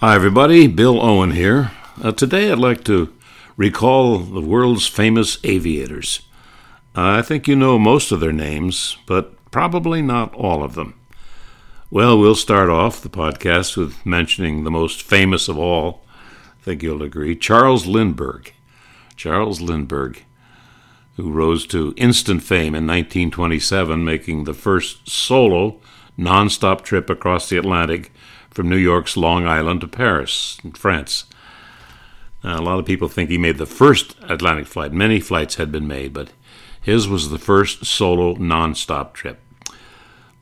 Hi, everybody. Bill Owen here. Uh, today I'd like to recall the world's famous aviators. I think you know most of their names, but probably not all of them. Well, we'll start off the podcast with mentioning the most famous of all. I think you'll agree Charles Lindbergh. Charles Lindbergh, who rose to instant fame in 1927, making the first solo nonstop trip across the Atlantic from New York's Long Island to Paris, in France. Now, a lot of people think he made the first Atlantic flight. Many flights had been made, but his was the first solo nonstop trip.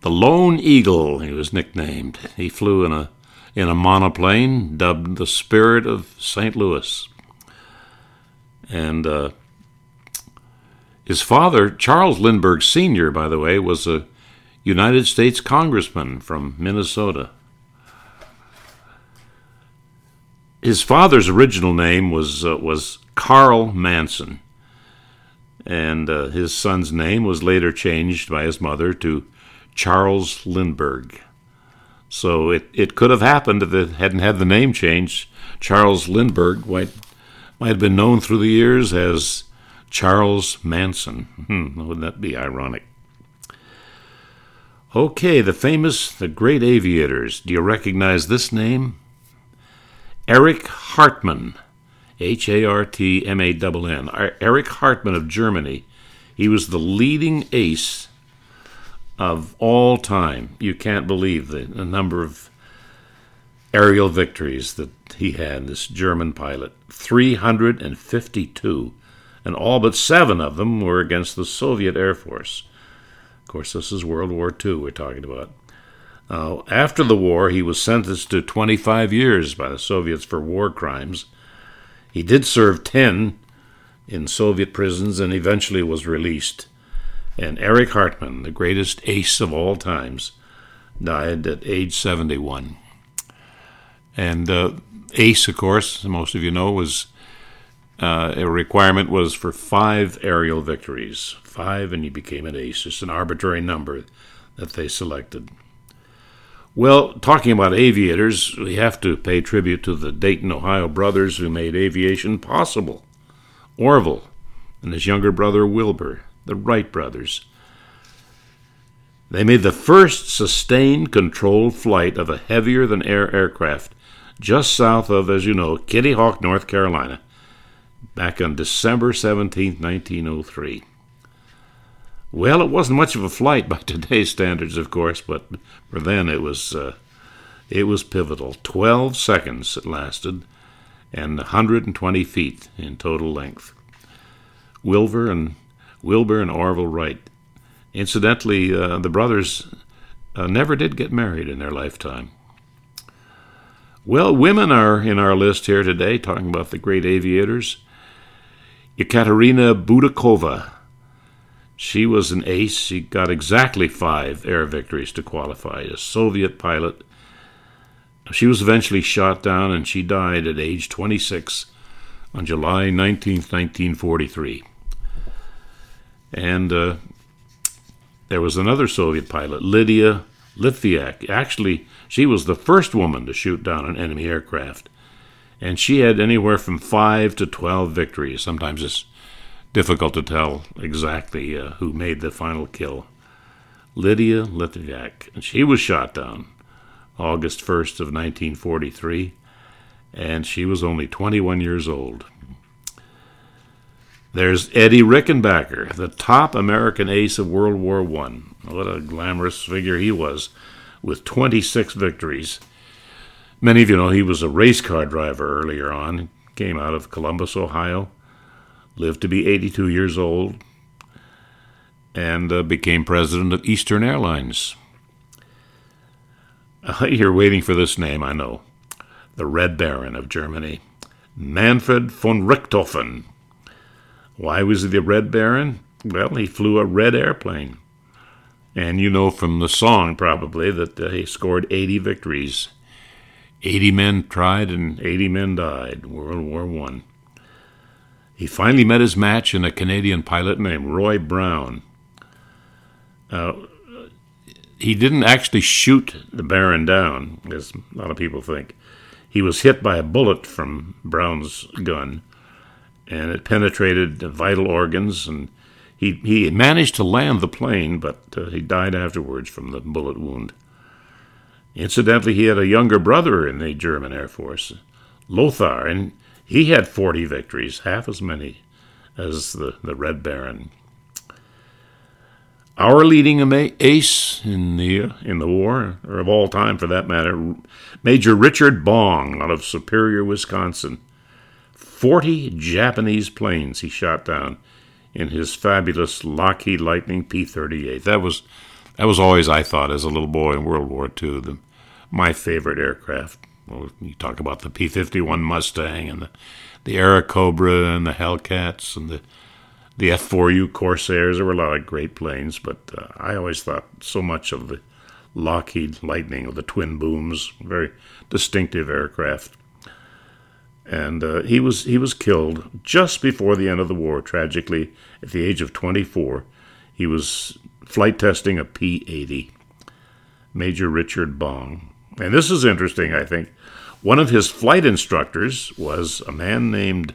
The Lone Eagle, he was nicknamed. He flew in a in a monoplane dubbed the Spirit of St. Louis. And uh, his father, Charles Lindbergh Sr., by the way, was a United States congressman from Minnesota. His father's original name was uh, was Carl Manson, and uh, his son's name was later changed by his mother to Charles Lindbergh. So it, it could have happened if it hadn't had the name changed. Charles Lindbergh might might have been known through the years as Charles Manson. Hmm, wouldn't that be ironic? Okay, the famous, the great aviators. Do you recognize this name? Erich Hartmann, H A R T M A N N, er, Eric Hartmann of Germany. He was the leading ace of all time. You can't believe the, the number of aerial victories that he had, this German pilot 352, and all but seven of them were against the Soviet Air Force. Of course, this is World War II we're talking about. Uh, after the war, he was sentenced to 25 years by the Soviets for war crimes. He did serve 10 in Soviet prisons and eventually was released. And Erich Hartmann, the greatest ace of all times, died at age 71. And uh, ace, of course, most of you know, was uh, a requirement was for five aerial victories. Five, and he became an ace. It's an arbitrary number that they selected. Well, talking about aviators, we have to pay tribute to the Dayton, Ohio brothers who made aviation possible. Orville and his younger brother Wilbur, the Wright brothers. They made the first sustained controlled flight of a heavier than air aircraft just south of, as you know, Kitty Hawk, North Carolina, back on December 17, 1903. Well, it wasn't much of a flight by today's standards, of course, but for then it was uh, it was pivotal. Twelve seconds it lasted, and 120 feet in total length. Wilbur and Wilbur and Orville Wright. Incidentally, uh, the brothers uh, never did get married in their lifetime. Well, women are in our list here today, talking about the great aviators. Ekaterina Budakova she was an ace. She got exactly five air victories to qualify. A Soviet pilot. She was eventually shot down and she died at age 26 on July 19, 1943. And uh, there was another Soviet pilot, Lydia Litviak. Actually, she was the first woman to shoot down an enemy aircraft. And she had anywhere from 5 to 12 victories. Sometimes it's difficult to tell exactly uh, who made the final kill. Lydia Litviak. She was shot down August 1st of 1943, and she was only 21 years old. There's Eddie Rickenbacker, the top American ace of World War I. What a glamorous figure he was, with 26 victories. Many of you know he was a race car driver earlier on. Came out of Columbus, Ohio lived to be 82 years old, and uh, became president of Eastern Airlines. Uh, you're waiting for this name, I know. The Red Baron of Germany, Manfred von Richthofen. Why was he the Red Baron? Well, he flew a red airplane. And you know from the song, probably, that uh, he scored 80 victories. 80 men tried and 80 men died, World War One. He finally met his match in a Canadian pilot named Roy Brown. Uh, he didn't actually shoot the Baron down, as a lot of people think. He was hit by a bullet from Brown's gun, and it penetrated vital organs, and he, he managed to land the plane, but uh, he died afterwards from the bullet wound. Incidentally, he had a younger brother in the German Air Force, Lothar, and he had 40 victories, half as many as the, the Red Baron. Our leading ace in the in the war, or of all time for that matter, Major Richard Bong out of Superior, Wisconsin. Forty Japanese planes he shot down in his fabulous Lockheed Lightning P-38. That was that was always I thought as a little boy in World War II the, my favorite aircraft. Well, you talk about the P-51 Mustang and the the Airacobra and the Hellcats and the the F4U Corsairs. There were a lot of great planes, but uh, I always thought so much of the Lockheed Lightning with the twin booms, very distinctive aircraft. And uh, he was he was killed just before the end of the war. Tragically, at the age of 24, he was flight testing a P-80. Major Richard Bong, and this is interesting. I think one of his flight instructors was a man named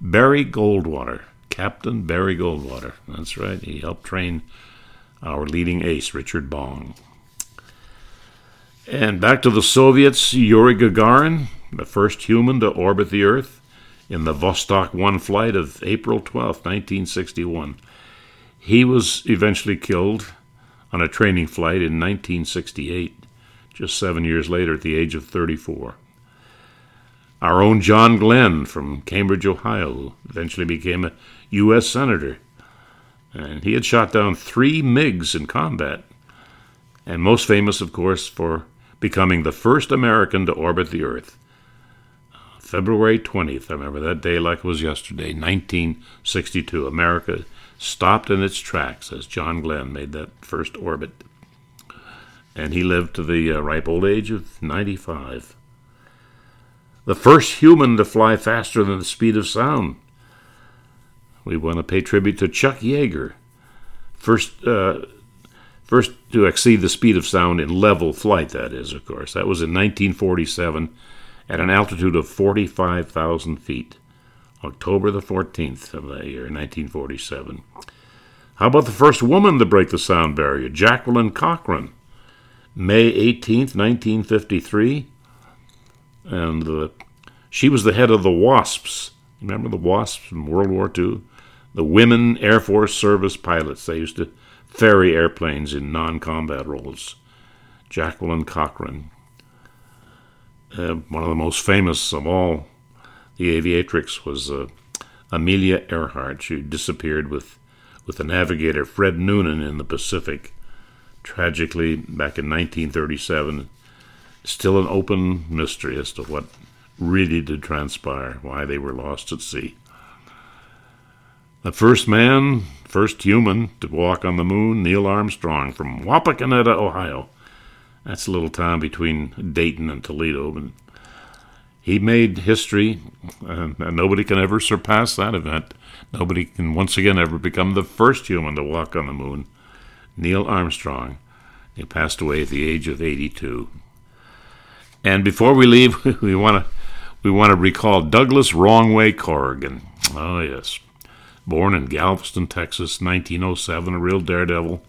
Barry Goldwater. Captain Barry Goldwater. That's right. He helped train our leading ace, Richard Bong. And back to the Soviets, Yuri Gagarin, the first human to orbit the Earth in the Vostok 1 flight of April 12, 1961. He was eventually killed on a training flight in 1968, just seven years later at the age of 34. Our own John Glenn from Cambridge, Ohio, eventually became a U.S. Senator. And he had shot down three MiGs in combat. And most famous, of course, for becoming the first American to orbit the Earth. February 20th, I remember that day like it was yesterday, 1962. America stopped in its tracks as John Glenn made that first orbit. And he lived to the uh, ripe old age of 95 the first human to fly faster than the speed of sound. We want to pay tribute to Chuck Yeager, first, uh, first to exceed the speed of sound in level flight, that is, of course. That was in 1947 at an altitude of 45,000 feet, October the 14th of that year, 1947. How about the first woman to break the sound barrier, Jacqueline Cochran? May 18th, 1953 and she was the head of the WASPs. Remember the WASPs from World War II? The Women Air Force Service Pilots. They used to ferry airplanes in non combat roles. Jacqueline Cochran, uh, one of the most famous of all the aviatrix, was uh, Amelia Earhart. She disappeared with, with the navigator Fred Noonan in the Pacific. Tragically, back in 1937, still an open mystery as to what really did transpire, why they were lost at sea. The first man, first human to walk on the moon, Neil Armstrong from Wapakoneta, Ohio. That's a little town between Dayton and Toledo. And he made history, and nobody can ever surpass that event. Nobody can once again ever become the first human to walk on the moon. Neil Armstrong. He passed away at the age of 82. And before we leave, we want to we want to recall Douglas Wrongway Corrigan. Oh yes, born in Galveston, Texas, 1907, a real daredevil.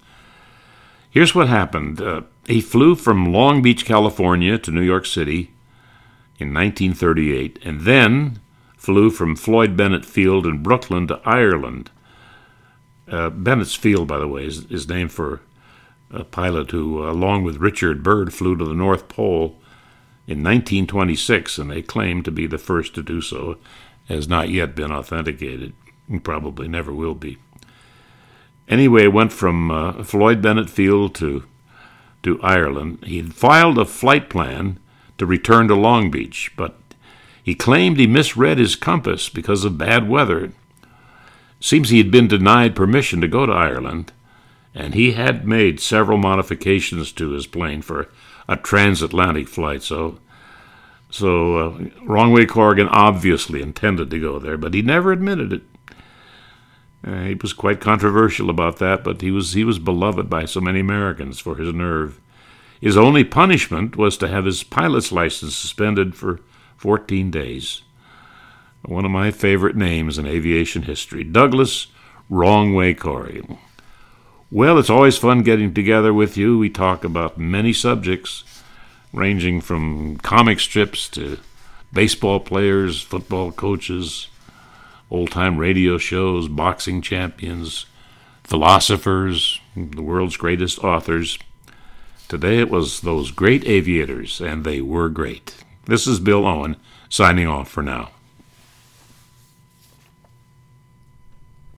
Here's what happened. Uh, he flew from Long Beach, California, to New York City in 1938, and then flew from Floyd Bennett Field in Brooklyn to Ireland. Uh, Bennett's Field, by the way, is, is named for a pilot who, uh, along with Richard Byrd, flew to the North Pole in 1926, and they claim to be the first to do so, has not yet been authenticated. Probably never will be. Anyway, went from uh, Floyd Bennett Field to to Ireland. He filed a flight plan to return to Long Beach, but he claimed he misread his compass because of bad weather. Seems he had been denied permission to go to Ireland, and he had made several modifications to his plane for a transatlantic flight. So, so uh, Wrongway Corrigan obviously intended to go there, but he never admitted it. Uh, he was quite controversial about that, but he was he was beloved by so many Americans for his nerve. His only punishment was to have his pilot's license suspended for 14 days. One of my favorite names in aviation history, Douglas Wrong Way Corey. Well, it's always fun getting together with you. We talk about many subjects, ranging from comic strips to baseball players, football coaches, old time radio shows, boxing champions, philosophers, the world's greatest authors. Today it was those great aviators, and they were great. This is Bill Owen, signing off for now.